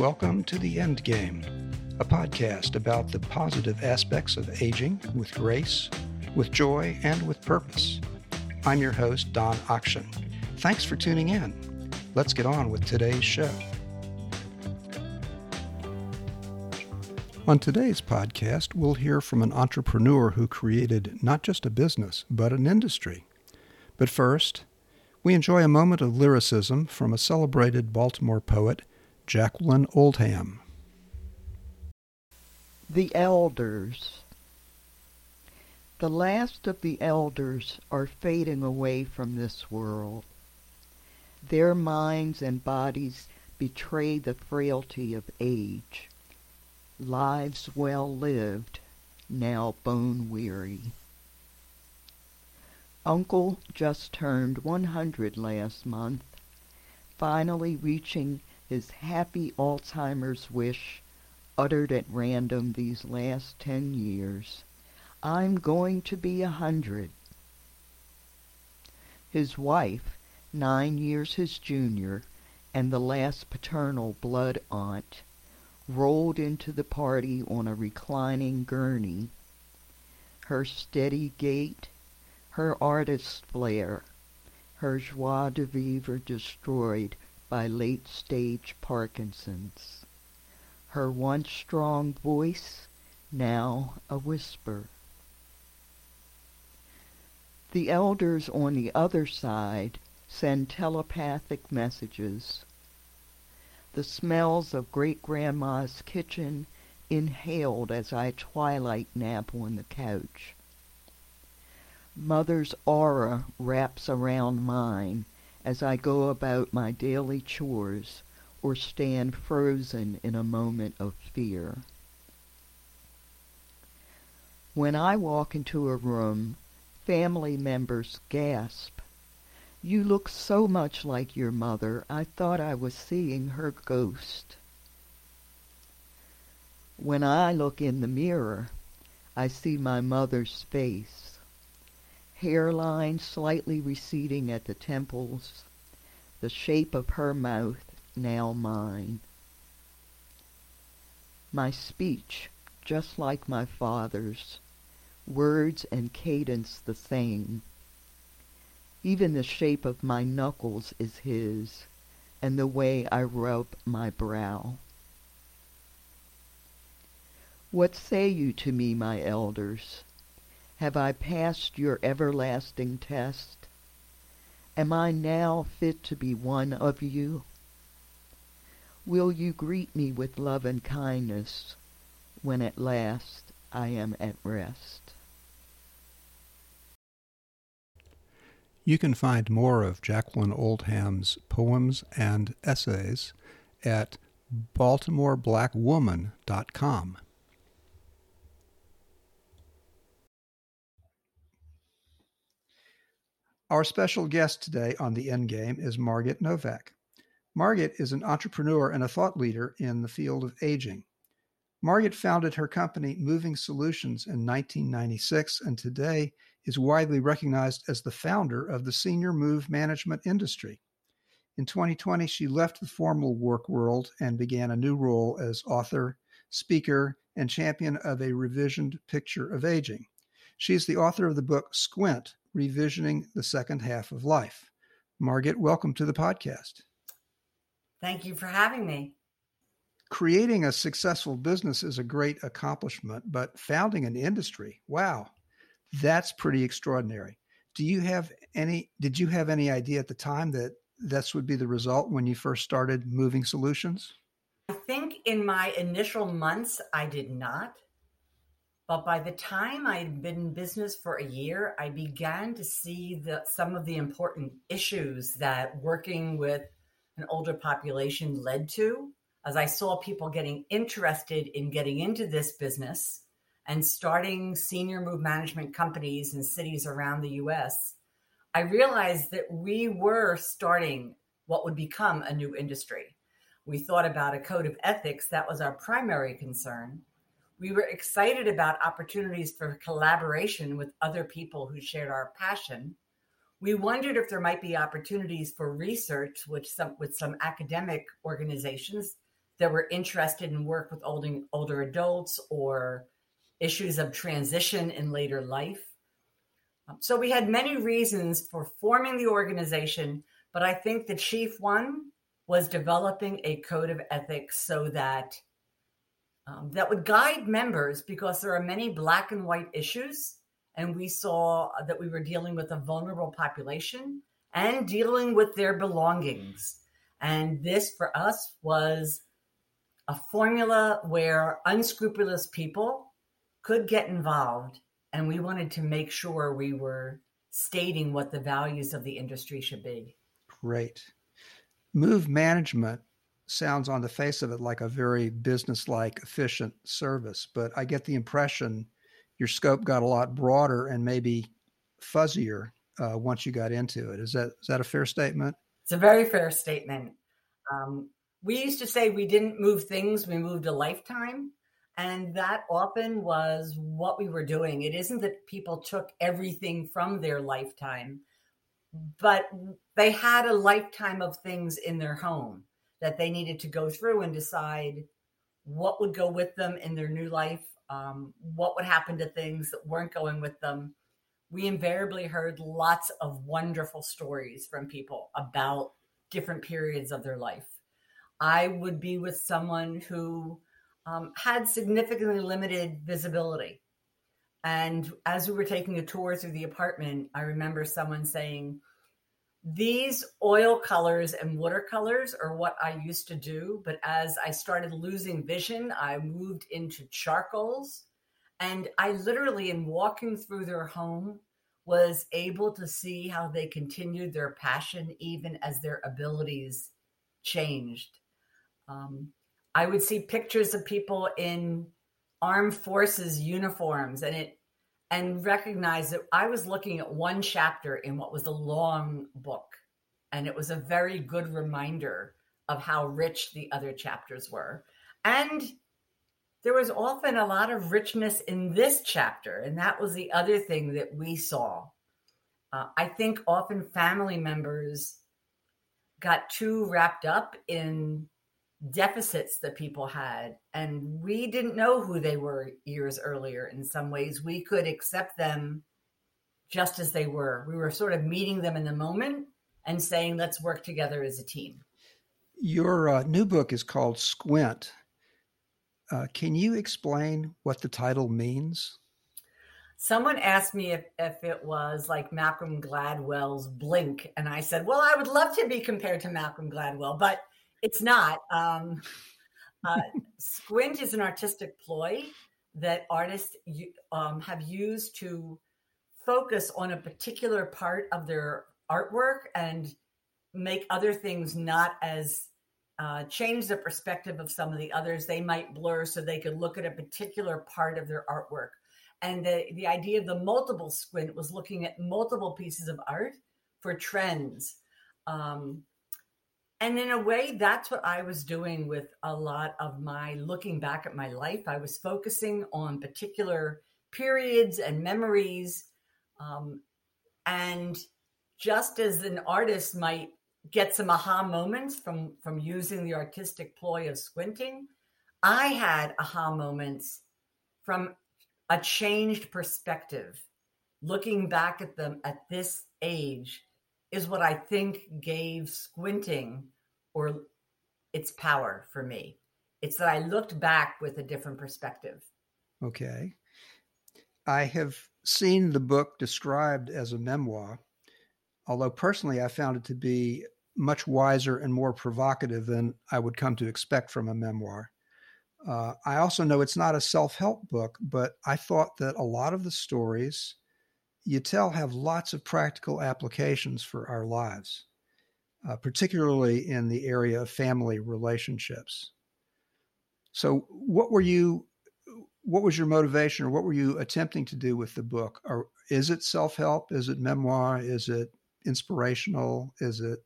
welcome to The End Game, a podcast about the positive aspects of aging with grace, with joy, and with purpose. I'm your host, Don Aktion. Thanks for tuning in. Let's get on with today's show. On today's podcast, we'll hear from an entrepreneur who created not just a business, but an industry. But first, we enjoy a moment of lyricism from a celebrated Baltimore poet, Jacqueline Oldham. The Elders. The last of the elders are fading away from this world. Their minds and bodies betray the frailty of age. Lives well lived, now bone weary. Uncle just turned 100 last month, finally reaching his happy Alzheimer's wish uttered at random these last 10 years. I'm going to be a hundred. His wife, nine years his junior, and the last paternal blood aunt, rolled into the party on a reclining gurney. Her steady gait, her artist's flair, her joie de vivre destroyed by late-stage Parkinson's. Her once strong voice, now a whisper. The elders on the other side send telepathic messages. The smells of great-grandma's kitchen inhaled as I twilight nap on the couch. Mother's aura wraps around mine as I go about my daily chores or stand frozen in a moment of fear. When I walk into a room, family members gasp. You look so much like your mother, I thought I was seeing her ghost. When I look in the mirror, I see my mother's face hairline slightly receding at the temples, the shape of her mouth now mine. My speech, just like my father's, words and cadence the same. Even the shape of my knuckles is his, and the way I rub my brow. What say you to me, my elders? Have I passed your everlasting test? Am I now fit to be one of you? Will you greet me with love and kindness when at last I am at rest? You can find more of Jacqueline Oldham's poems and essays at baltimoreblackwoman.com. Our special guest today on the Endgame is Margit Novak. Margit is an entrepreneur and a thought leader in the field of aging. Margit founded her company Moving Solutions in 1996 and today is widely recognized as the founder of the senior move management industry. In 2020, she left the formal work world and began a new role as author, speaker, and champion of a revisioned picture of aging. She is the author of the book Squint Revisioning the Second Half of Life. Margit, welcome to the podcast. Thank you for having me. Creating a successful business is a great accomplishment, but founding an industry, wow, that's pretty extraordinary. Do you have any did you have any idea at the time that this would be the result when you first started moving solutions? I think in my initial months I did not. But by the time I'd been in business for a year, I began to see the, some of the important issues that working with an older population led to. As I saw people getting interested in getting into this business and starting senior move management companies in cities around the US, I realized that we were starting what would become a new industry. We thought about a code of ethics, that was our primary concern we were excited about opportunities for collaboration with other people who shared our passion. We wondered if there might be opportunities for research with some with some academic organizations that were interested in work with older, older adults or issues of transition in later life. Um, so we had many reasons for forming the organization, but I think the chief one was developing a code of ethics so that um, that would guide members because there are many black and white issues and we saw that we were dealing with a vulnerable population and dealing with their belongings. And this for us was a formula where unscrupulous people could get involved and we wanted to make sure we were stating what the values of the industry should be. Great. Move management sounds on the face of it like a very business-like efficient service but i get the impression your scope got a lot broader and maybe fuzzier uh, once you got into it is that is that a fair statement it's a very fair statement um, we used to say we didn't move things, we moved a lifetime. And that often was what we were doing. It isn't that people took everything from their lifetime, but they had a lifetime of things in their home that they needed to go through and decide what would go with them in their new life, um, what would happen to things that weren't going with them. We invariably heard lots of wonderful stories from people about different periods of their life. I would be with someone who um, had significantly limited visibility. And as we were taking a tour through the apartment, I remember someone saying, These oil colors and watercolors are what I used to do. But as I started losing vision, I moved into charcoals. And I literally, in walking through their home, was able to see how they continued their passion even as their abilities changed. Um, I would see pictures of people in armed forces uniforms and it and recognize that I was looking at one chapter in what was a long book. And it was a very good reminder of how rich the other chapters were. And there was often a lot of richness in this chapter. And that was the other thing that we saw. Uh, I think often family members got too wrapped up in deficits that people had, and we didn't know who they were years earlier. In some ways, we could accept them just as they were. We were sort of meeting them in the moment and saying, let's work together as a team. Your uh, new book is called Squint uh, can you explain what the title means? Someone asked me if, if it was like Malcolm Gladwell's Blink. And I said, well, I would love to be compared to Malcolm Gladwell, but it's not. Um, uh, squint is an artistic ploy that artists um, have used to focus on a particular part of their artwork and make other things not as uh, change the perspective of some of the others. They might blur so they could look at a particular part of their artwork. And the, the idea of the multiple squint was looking at multiple pieces of art for trends. Um, and in a way, that's what I was doing with a lot of my looking back at my life. I was focusing on particular periods and memories. Um, and just as an artist might get some aha moments from from using the artistic ploy of squinting i had aha moments from a changed perspective looking back at them at this age is what i think gave squinting or its power for me. It's that i looked back with a different perspective. Okay. I have seen the book described as a memoir although personally I found it to be much wiser and more provocative than I would come to expect from a memoir. Uh, I also know it's not a self help book, but I thought that a lot of the stories you tell have lots of practical applications for our lives, uh, particularly in the area of family relationships. So, what were you? What was your motivation, or what were you attempting to do with the book? Or is it self help? Is it memoir? Is it inspirational? Is it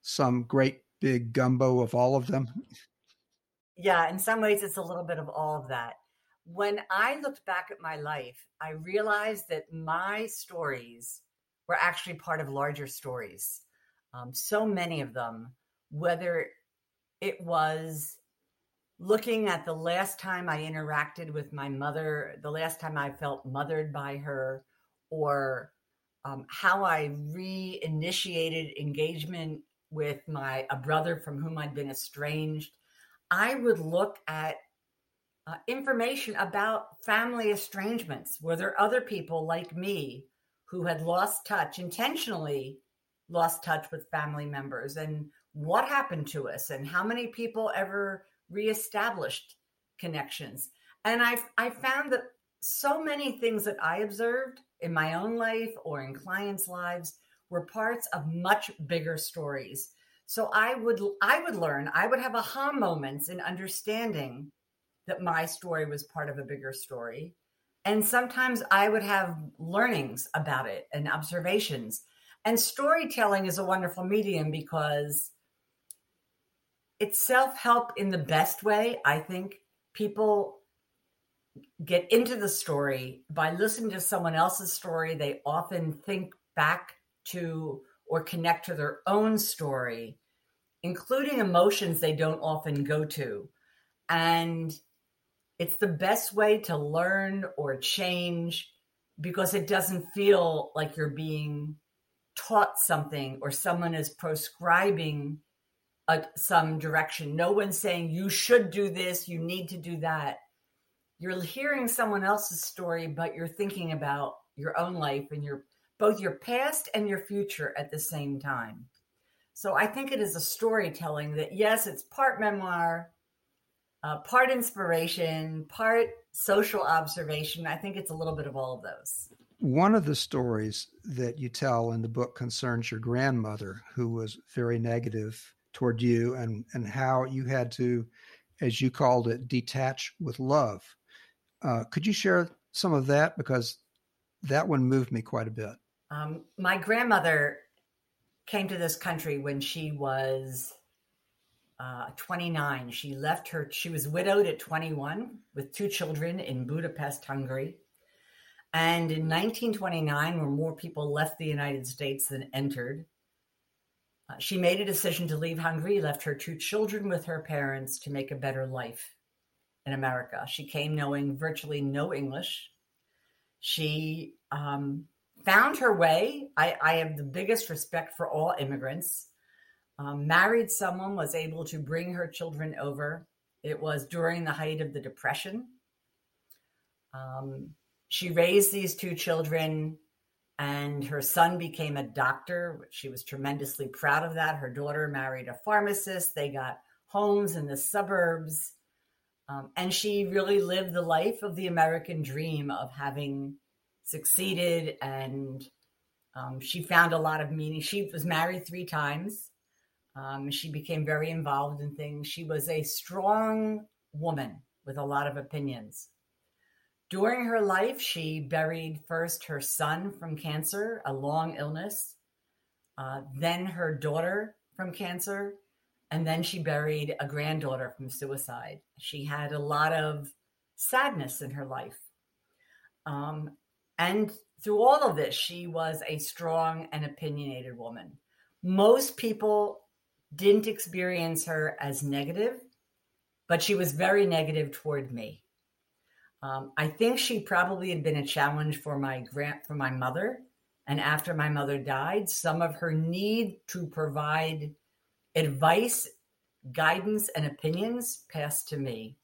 some great big gumbo of all of them? Yeah, in some ways, it's a little bit of all of that. When I looked back at my life, I realized that my stories were actually part of larger stories. Um, so many of them, whether it was looking at the last time I interacted with my mother, the last time I felt mothered by her, or um, how I reinitiated engagement with my a brother from whom I'd been estranged, I would look at uh, information about family estrangements. Were there other people like me who had lost touch intentionally, lost touch with family members, and what happened to us, and how many people ever reestablished connections? And I I found that so many things that I observed in my own life or in clients' lives were parts of much bigger stories. So I would I would learn, I would have aha moments in understanding that my story was part of a bigger story. And sometimes I would have learnings about it and observations. And storytelling is a wonderful medium because it's self help in the best way. I think people get into the story by listening to someone else's story. They often think back to or connect to their own story, including emotions they don't often go to. And it's the best way to learn or change because it doesn't feel like you're being taught something or someone is prescribing a, some direction. No one's saying you should do this, you need to do that. You're hearing someone else's story, but you're thinking about your own life and your both your past and your future at the same time. So I think it is a storytelling that yes, it's part memoir, uh, part inspiration, part social observation. I think it's a little bit of all of those. One of the stories that you tell in the book concerns your grandmother, who was very negative toward you, and and how you had to, as you called it, detach with love. Uh, could you share some of that because that one moved me quite a bit. Um, my grandmother came to this country when she was uh, 29. She left her, she was widowed at 21 with two children in Budapest, Hungary. And in 1929, when more people left the United States than entered, uh, she made a decision to leave Hungary, left her two children with her parents to make a better life in America. She came knowing virtually no English. She um, found her way. I, I have the biggest respect for all immigrants um, married someone, was able to bring her children over. It was during the height of the Depression. Um, she raised these two children, and her son became a doctor. She was tremendously proud of that. Her daughter married a pharmacist. They got homes in the suburbs. Um, and she really lived the life of the American dream of having succeeded. And um, she found a lot of meaning. She was married three times. Um, she became very involved in things. She was a strong woman with a lot of opinions. During her life, she buried first her son from cancer, a long illness, uh, then her daughter from cancer, and then she buried a granddaughter from suicide. She had a lot of sadness in her life. Um, and through all of this, she was a strong and opinionated woman. Most people didn't experience her as negative, but she was very negative toward me. Um, I think she probably had been a challenge for my grant for my mother. And after my mother died, some of her need to provide advice, guidance, and opinions passed to me.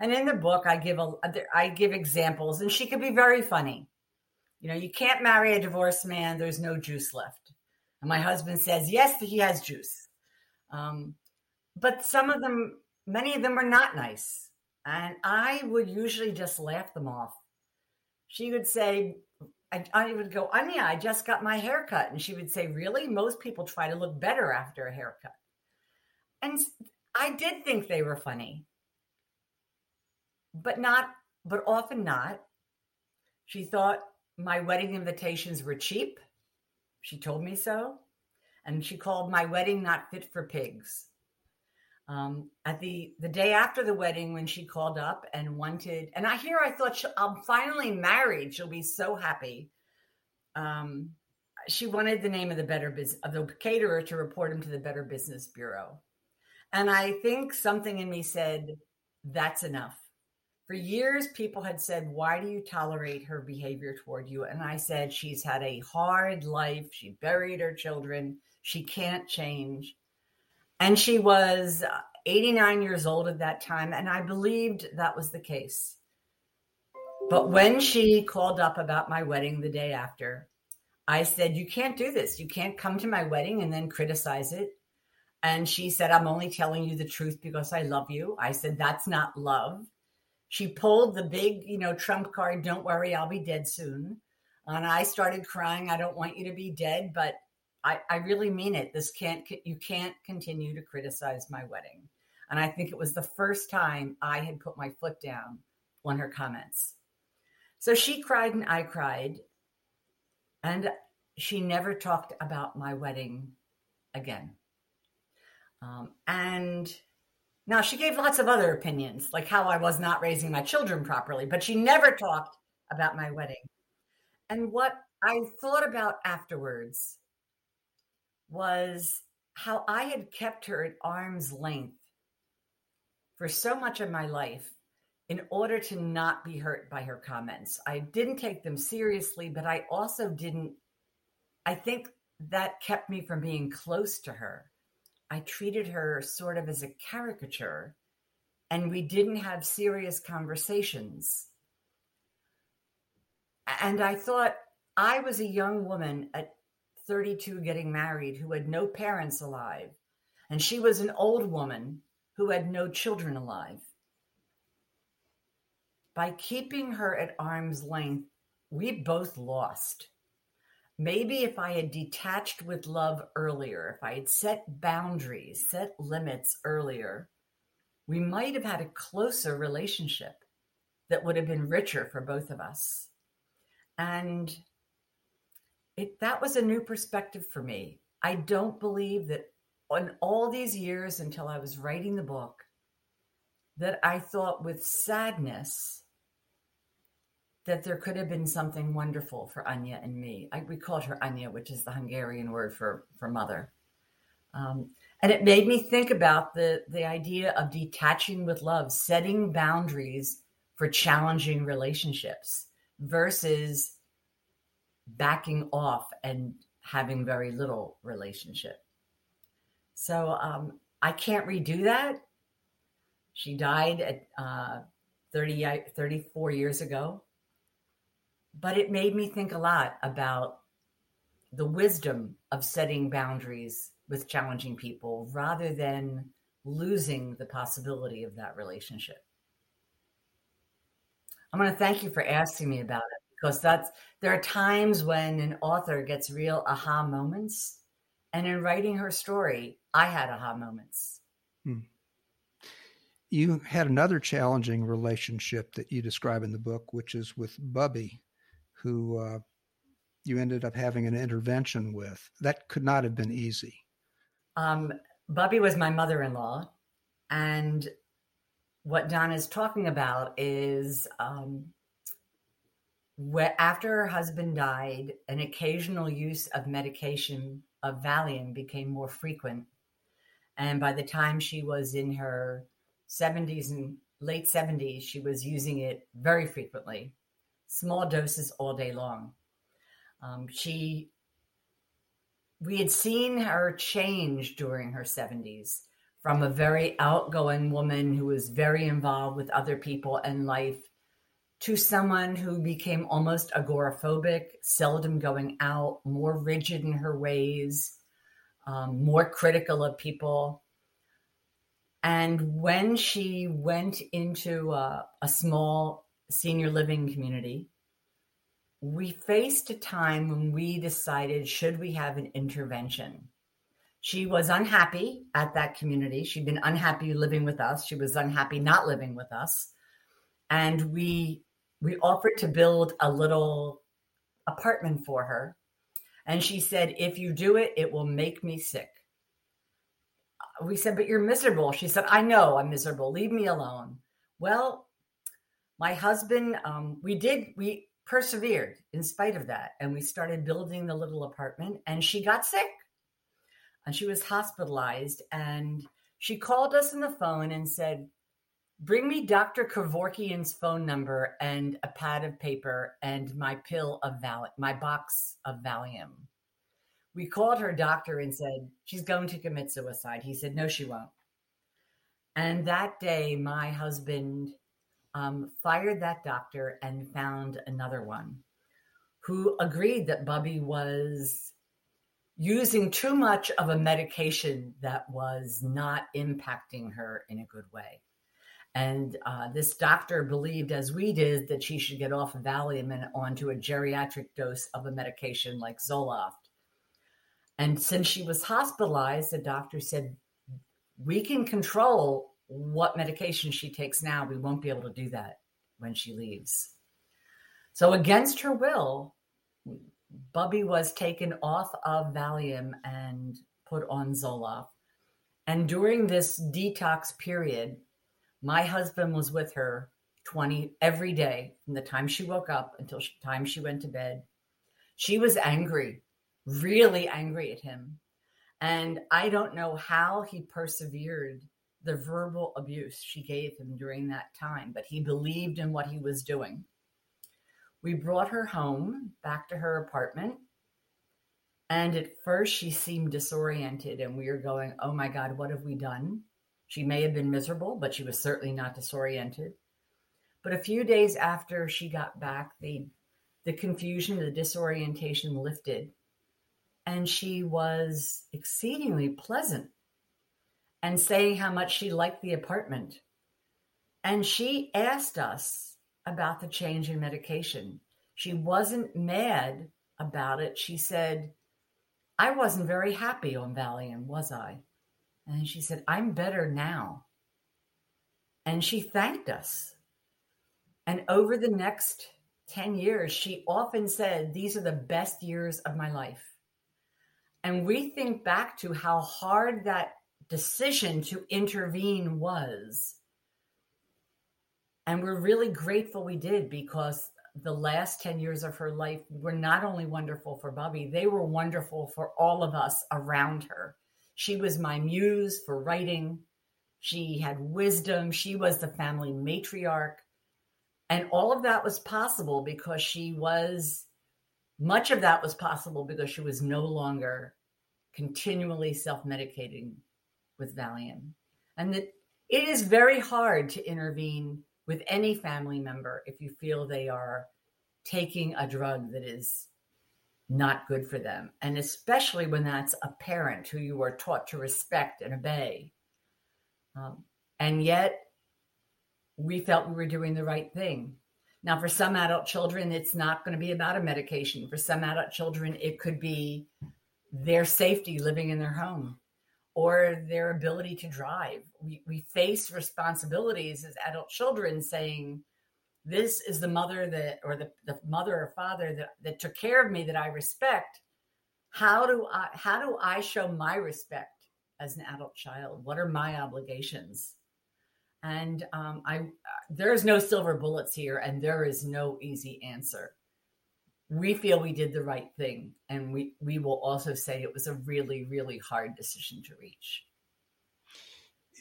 And in the book, I give a I give examples, and she could be very funny. You know, you can't marry a divorced man; there's no juice left. And my husband says, yes, he has juice. Um, but some of them, many of them were not nice. And I would usually just laugh them off. She would say, I, I would go, Anya, I just got my haircut. And she would say, Really? Most people try to look better after a haircut. And I did think they were funny, but not, but often not. She thought my wedding invitations were cheap. She told me so and she called my wedding not fit for pigs. Um, at the the day after the wedding, when she called up and wanted, and I hear I thought I'm finally married. She'll be so happy. Um, she wanted the name of the Better Business of the caterer to report him to the Better Business Bureau, and I think something in me said, that's enough. For years, people had said, Why do you tolerate her behavior toward you? And I said, She's had a hard life. She buried her children. She can't change. And she was uh, 89 years old at that time. And I believed that was the case. But when she called up about my wedding the day after, I said, You can't do this. You can't come to my wedding and then criticize it. And she said, I'm only telling you the truth because I love you. I said, That's not love. She pulled the big, you know, trump card, Don't worry, I'll be dead soon. And I started crying, I don't want you to be dead, but I, I really mean it. This can't, you can't continue to criticize my wedding. And I think it was the first time I had put my foot down on her comments. So she cried and I cried. And she never talked about my wedding again. Um, and now she gave lots of other opinions, like how I was not raising my children properly, but she never talked about my wedding. And what I thought about afterwards was how I had kept her at arm's length for so much of my life in order to not be hurt by her comments. I didn't take them seriously, but I also didn't, I think that kept me from being close to her. I treated her sort of as a caricature, and we didn't have serious conversations. And I thought I was a young woman at 32 getting married who had no parents alive, and she was an old woman who had no children alive by keeping her at arm's length, we both lost. Maybe if I had detached with love earlier, if I had set boundaries, set limits earlier, we might have had a closer relationship that would have been richer for both of us. And it, that was a new perspective for me. I don't believe that on all these years until I was writing the book, that I thought with sadness that there could have been something wonderful for Anya and me. I, we called her Anya, which is the Hungarian word for, for mother. Um, and it made me think about the, the idea of detaching with love, setting boundaries for challenging relationships versus backing off and having very little relationship. So um, I can't redo that. She died at uh, 30, 34 years ago but it made me think a lot about the wisdom of setting boundaries with challenging people rather than losing the possibility of that relationship. I'm going to thank you for asking me about it because that's there are times when an author gets real aha moments and in writing her story I had aha moments. Hmm. You had another challenging relationship that you describe in the book which is with Bubby who uh, you ended up having an intervention with. That could not have been easy. Um, Bubby was my mother in law. And what Don is talking about is um, after her husband died, an occasional use of medication of Valium became more frequent. And by the time she was in her 70s and late 70s, she was using it very frequently small doses all day long. Um, she, we had seen her change during her 70s from a very outgoing woman who was very involved with other people and life to someone who became almost agoraphobic, seldom going out, more rigid in her ways, um, more critical of people. And when she went into a, a small senior living community, we faced a time when we decided should we have an intervention. She was unhappy at that community. She'd been unhappy living with us. She was unhappy not living with us. And we we offered to build a little apartment for her. And she said, if you do it, it will make me sick. We said, but you're miserable. She said, I know I'm miserable. Leave me alone. Well, my husband, um, we did, we persevered in spite of that. And we started building the little apartment, and she got sick. And she was hospitalized. And she called us on the phone and said, Bring me Dr. Kevorkian's phone number and a pad of paper and my pill of Val, my box of Valium. We called her doctor and said, She's going to commit suicide. He said, No, she won't. And that day, my husband um, fired that doctor and found another one who agreed that Bubby was using too much of a medication that was not impacting her in a good way. And uh, this doctor believed, as we did, that she should get off of Valium and onto a geriatric dose of a medication like Zoloft. And since she was hospitalized, the doctor said, We can control what medication she takes now. We won't be able to do that when she leaves. So, against her will, Bubby was taken off of Valium and put on Zoloft. And during this detox period, my husband was with her 20 every day from the time she woke up until the time she went to bed. She was angry, really angry at him. And I don't know how he persevered the verbal abuse she gave him during that time, but he believed in what he was doing. We brought her home back to her apartment. And at first, she seemed disoriented, and we were going, Oh my God, what have we done? She may have been miserable, but she was certainly not disoriented. But a few days after she got back, the, the confusion, the disorientation lifted, and she was exceedingly pleasant and saying how much she liked the apartment. And she asked us about the change in medication. She wasn't mad about it. She said, I wasn't very happy on Valium, was I? And she said, I'm better now. And she thanked us. And over the next 10 years, she often said, These are the best years of my life. And we think back to how hard that decision to intervene was. And we're really grateful we did because the last 10 years of her life were not only wonderful for Bubby, they were wonderful for all of us around her. She was my muse for writing. She had wisdom. She was the family matriarch. And all of that was possible because she was, much of that was possible because she was no longer continually self medicating with Valium. And that it is very hard to intervene with any family member if you feel they are taking a drug that is not good for them. And especially when that's a parent who you are taught to respect and obey. Um, and yet, we felt we were doing the right thing. Now, for some adult children, it's not going to be about a medication. For some adult children, it could be their safety living in their home or their ability to drive. We, we face responsibilities as adult children saying, this is the mother that or the, the mother or father that, that took care of me that i respect how do i how do i show my respect as an adult child? What are my obligations? And um, i there's no silver bullets here and there is no easy answer. We feel we did the right thing and we we will also say it was a really really hard decision to reach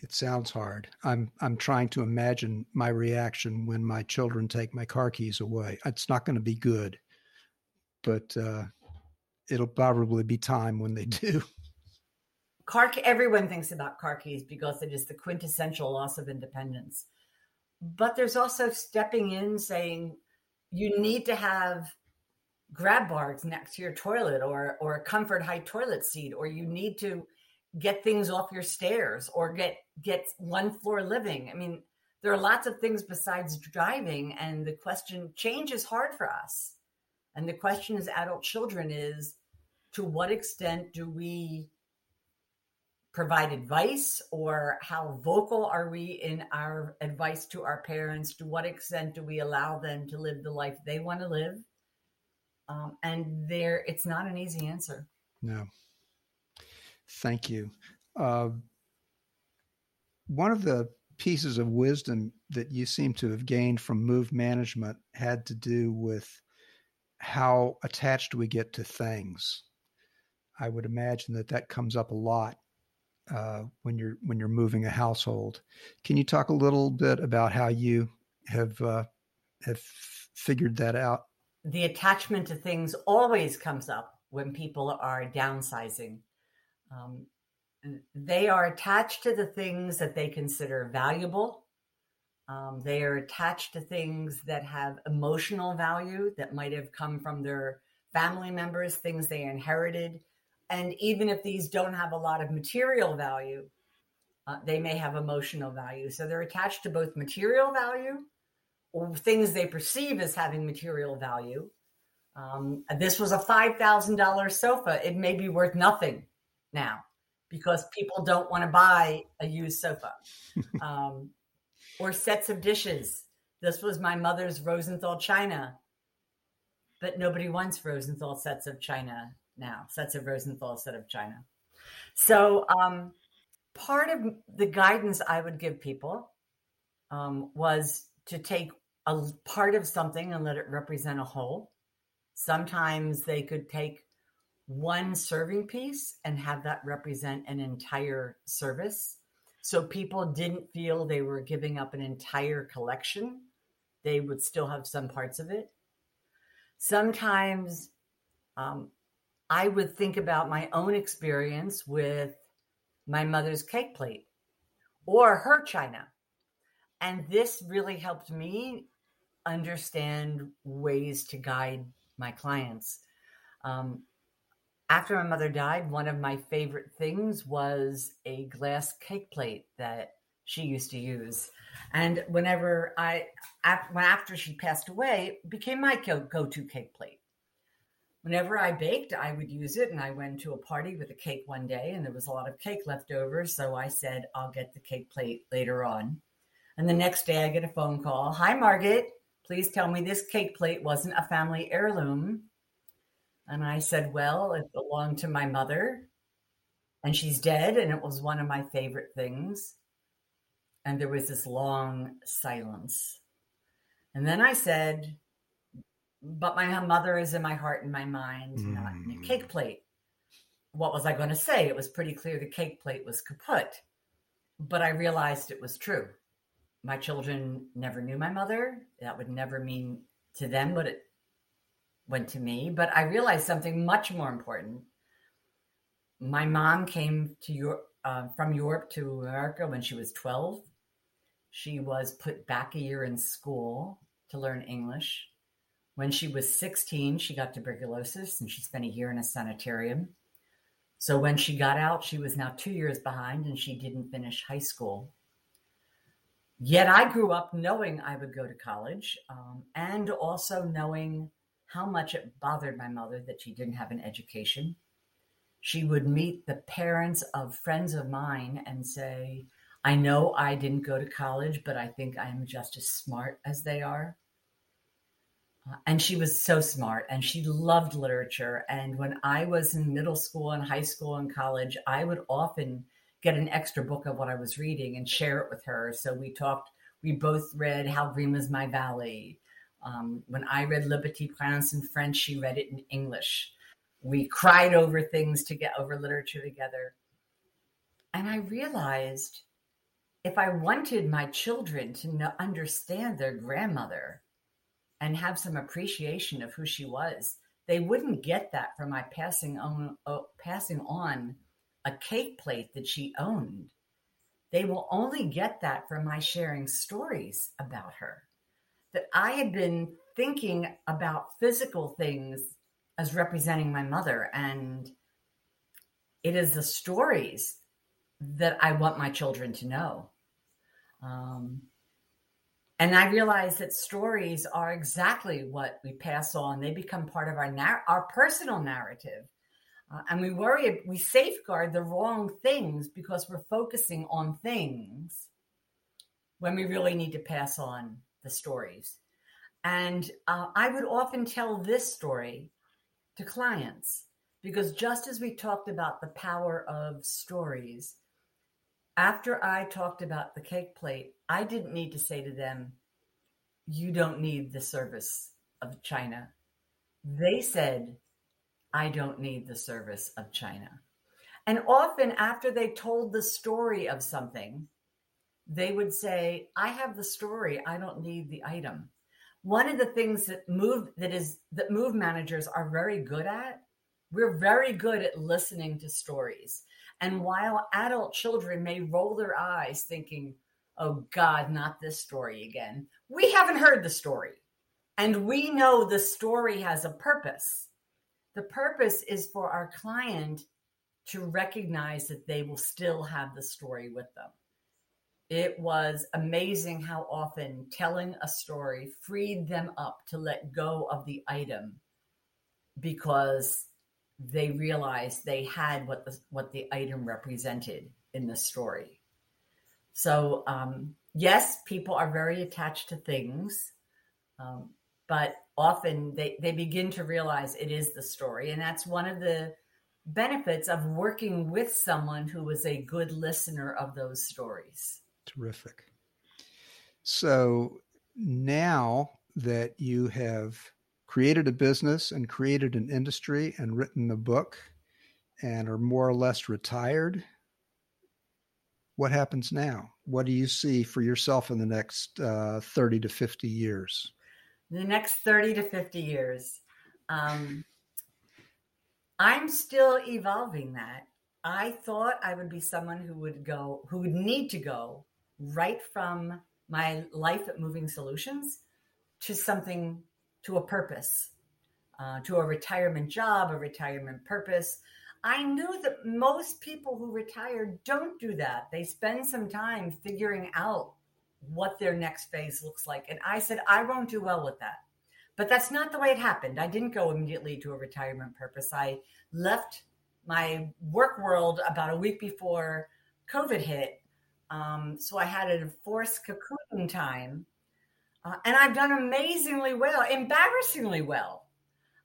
it sounds hard. I'm I'm trying to imagine my reaction when my children take my car keys away. It's not going to be good, but uh, it'll probably be time when they do. Car everyone thinks about car keys because it is the quintessential loss of independence. But there's also stepping in saying you need to have grab bars next to your toilet or or a comfort high toilet seat or you need to get things off your stairs or get get one floor living. I mean, there are lots of things besides driving and the question change is hard for us. And the question as adult children is to what extent do we provide advice or how vocal are we in our advice to our parents to what extent do we allow them to live the life they want to live um, and there it's not an easy answer no Thank you. Uh, one of the pieces of wisdom that you seem to have gained from move management had to do with how attached we get to things. I would imagine that that comes up a lot uh, when you're when you're moving a household. Can you talk a little bit about how you have uh, have figured that out? The attachment to things always comes up when people are downsizing. Um, they are attached to the things that they consider valuable. Um, they are attached to things that have emotional value that might have come from their family members, things they inherited. And even if these don't have a lot of material value, uh, they may have emotional value. So they're attached to both material value or things they perceive as having material value. Um, this was a $5,000 sofa. It may be worth nothing now because people don't want to buy a used sofa. Um, or sets of dishes. This was my mother's Rosenthal china, but nobody wants Rosenthal sets of china now, sets of Rosenthal set of china. So, um, part of the guidance I would give people um, was to take a part of something and let it represent a whole. Sometimes they could take one serving piece and have that represent an entire service. So people didn't feel they were giving up an entire collection. They would still have some parts of it. Sometimes um, I would think about my own experience with my mother's cake plate or her china. And this really helped me understand ways to guide my clients. Um, after my mother died, one of my favorite things was a glass cake plate that she used to use. And whenever I, after she passed away, became my go to cake plate. Whenever I baked, I would use it. And I went to a party with a cake one day, and there was a lot of cake left over. So I said, I'll get the cake plate later on. And the next day, I get a phone call Hi, Margaret. Please tell me this cake plate wasn't a family heirloom and I said, Well, it belonged to my mother and she's dead. And it was one of my favorite things. And there was this long silence. And then I said, But my mother is in my heart and my mind, mm. not in a mm. cake plate. What was I going to say? It was pretty clear the cake plate was kaput. But I realized it was true. My children never knew my mother. That would never mean to them what it went to me, but I realized something much more important. My mom came to Europe, uh, from Europe to America when she was 12. She was put back a year in school to learn English. When she was 16, she got tuberculosis and she spent a year in a sanitarium. So when she got out, she was now two years behind and she didn't finish high school. Yet I grew up knowing I would go to college um, and also knowing how much it bothered my mother that she didn't have an education. She would meet the parents of friends of mine and say, I know I didn't go to college, but I think I'm just as smart as they are. Uh, and she was so smart and she loved literature. And when I was in middle school and high school and college, I would often get an extra book of what I was reading and share it with her. So we talked, we both read How Green Was My Valley um, when I read Le Petit Prince in French, she read it in English. We cried over things to get over literature together. And I realized if I wanted my children to know, understand their grandmother and have some appreciation of who she was, they wouldn't get that from my passing on, passing on a cake plate that she owned. They will only get that from my sharing stories about her that I had been thinking about physical things as representing my mother. And it is the stories that I want my children to know. Um, and I realize that stories are exactly what we pass on. They become part of our nar- our personal narrative. Uh, and we worry, we safeguard the wrong things because we're focusing on things when we really need to pass on the stories. And uh, I would often tell this story to clients because just as we talked about the power of stories, after I talked about the cake plate, I didn't need to say to them, You don't need the service of China. They said, I don't need the service of China. And often, after they told the story of something, they would say, I have the story, I don't need the item. One of the things that move that is that move managers are very good at, we're very good at listening to stories. And while adult children may roll their eyes thinking, oh God, not this story again, we haven't heard the story. And we know the story has a purpose. The purpose is for our client to recognize that they will still have the story with them. It was amazing how often telling a story freed them up to let go of the item because they realized they had what the what the item represented in the story. So um, yes, people are very attached to things, um, but often they they begin to realize it is the story, and that's one of the benefits of working with someone who was a good listener of those stories. Terrific. So now that you have created a business and created an industry and written a book and are more or less retired, what happens now? What do you see for yourself in the next uh, 30 to 50 years? The next 30 to 50 years. Um, I'm still evolving that. I thought I would be someone who would go, who would need to go right from my life at Moving Solutions to something, to a purpose, uh, to a retirement job, a retirement purpose. I knew that most people who retire don't do that. They spend some time figuring out what their next phase looks like. And I said, I won't do well with that. But that's not the way it happened. I didn't go immediately to a retirement purpose. I left my work world about a week before COVID hit. Um, so I had a forced cocooning time. Uh, and I've done amazingly well, embarrassingly well,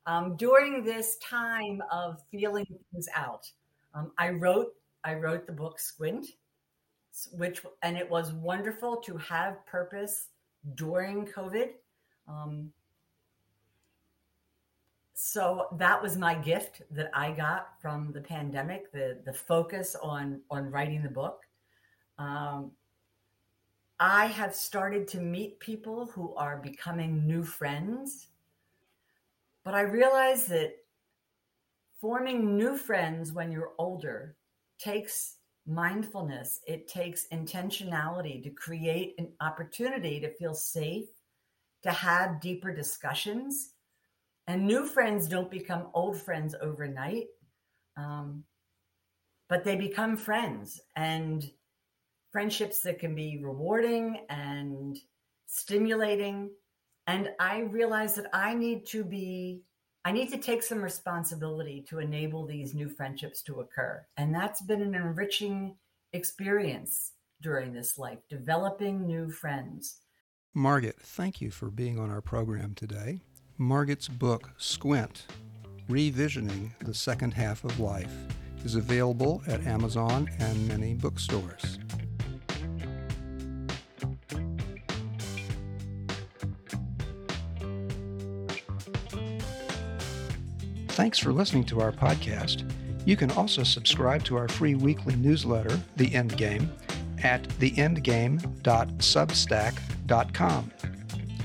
um, during this time of feeling things out. Um, I wrote I wrote the book Squint, which and it was wonderful to have purpose during COVID. Um, so that was my gift that I got from the pandemic, the the focus on on writing the book. Um, I have started to meet people who are becoming new friends, but I realize that forming new friends when you're older takes mindfulness. It takes intentionality to create an opportunity to feel safe, to have deeper discussions and new friends don't become old friends overnight, um, but they become friends and friendships that can be rewarding and stimulating. And I realize that I need to be, I need to take some responsibility to enable these new friendships to occur. And that's been an enriching experience during this life, developing new friends. Margit, thank you for being on our program today. Margit's book, Squint Revisioning the Second Half of Life, is available at Amazon and many bookstores. Thanks for listening to our podcast. You can also subscribe to our free weekly newsletter, The Endgame, at theendgame.substack.com.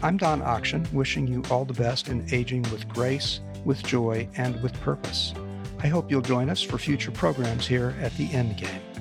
I'm Don Aktion, wishing you all the best in aging with grace, with joy, and with purpose. I hope you'll join us for future programs here at the Endgame.